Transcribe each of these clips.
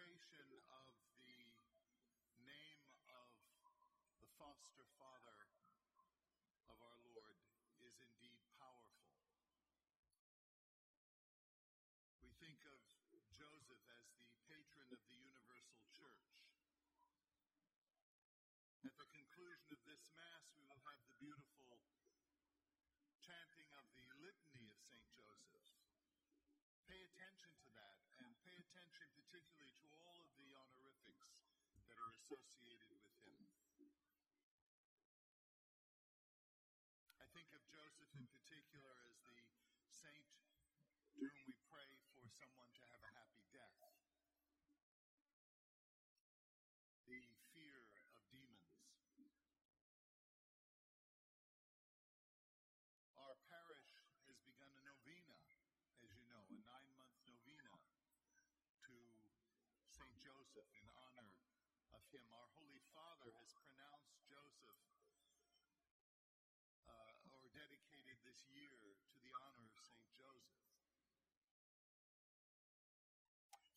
of the name of the foster father of our Lord is indeed powerful. We think of Joseph as the patron of the universal church. At the conclusion of this Mass, we will have the beautiful chanting of the Litany of St. Joseph. Pay attention to that and pay attention particularly to all of the honorifics that are associated with him. I think of Joseph in particular as the saint to whom we pray for someone to have a happy death. The fear of demons. Our parish has begun a novena, as you know, a nine month novena to St. Joseph in of him. Our Holy Father has pronounced Joseph uh, or dedicated this year to the honor of St. Joseph.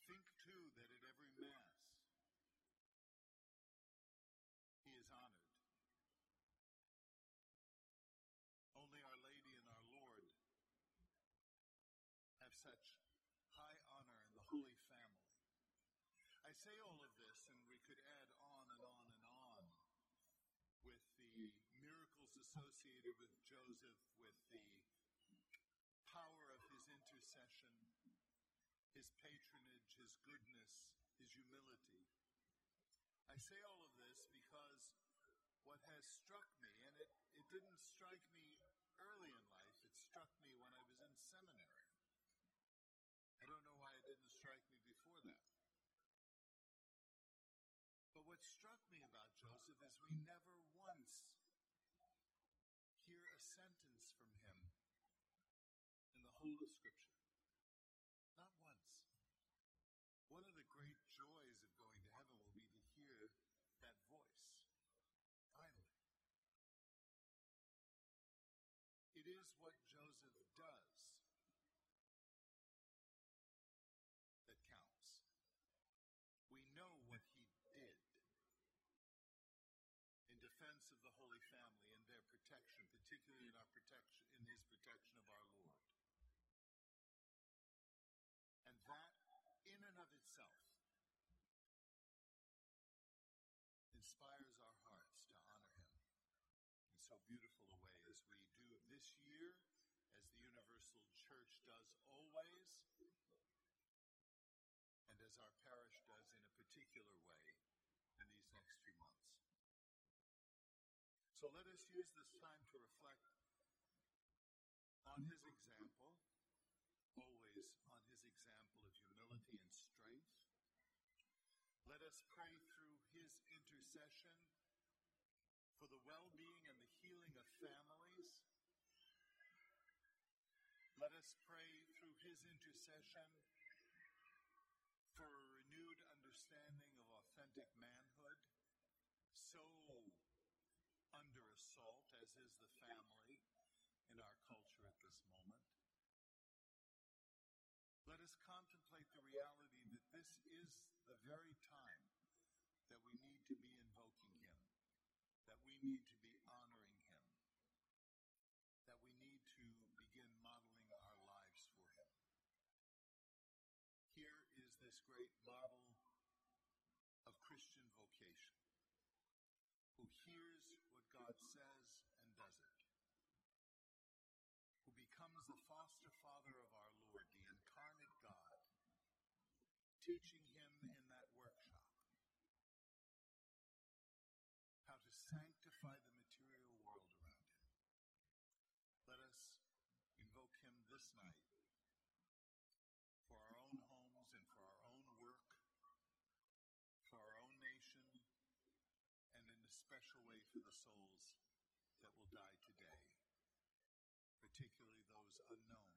Think too that at every Mass he is honored. Only Our Lady and our Lord have such high honor in the Holy Family. I say all of this, and we could add on and on and on with the miracles associated with Joseph, with the power of his intercession, his patronage, his goodness, his humility. I say all of this because what has struck me, and it, it didn't strike me early in life, it struck me when I was in seminary. I don't know why it didn't strike me before that. But what struck me about Joseph is we never once hear a sentence from him in the whole of Scripture. Not once. One of the great joys of going to heaven will be to hear that voice. Finally. It is what Joseph does that counts. We know what he did in defense of the Holy Family and their protection, particularly in our protection in his protection of our Lord. And that in and of itself inspires our hearts to honor him in so beautiful a way as we do this year, as the Universal Church does always, and as our parish does in a particular way So let us use this time to reflect on his example, always on his example of humility and strength. Let us pray through his intercession for the well being and the healing of families. Let us pray through his intercession for a renewed understanding of authentic manhood, so is the family in our culture at this moment. Let us contemplate the reality that this is the very time that we need to be invoking Him, that we need to be honoring Him, that we need to begin modeling our lives for Him. Here is this great model of Christian vocation who hears what God says becomes the foster father of our Lord, the incarnate God, teaching him in that workshop how to sanctify the material world around him. Let us invoke him this night for our own homes and for our own work, for our own nation, and in a special way for the unknown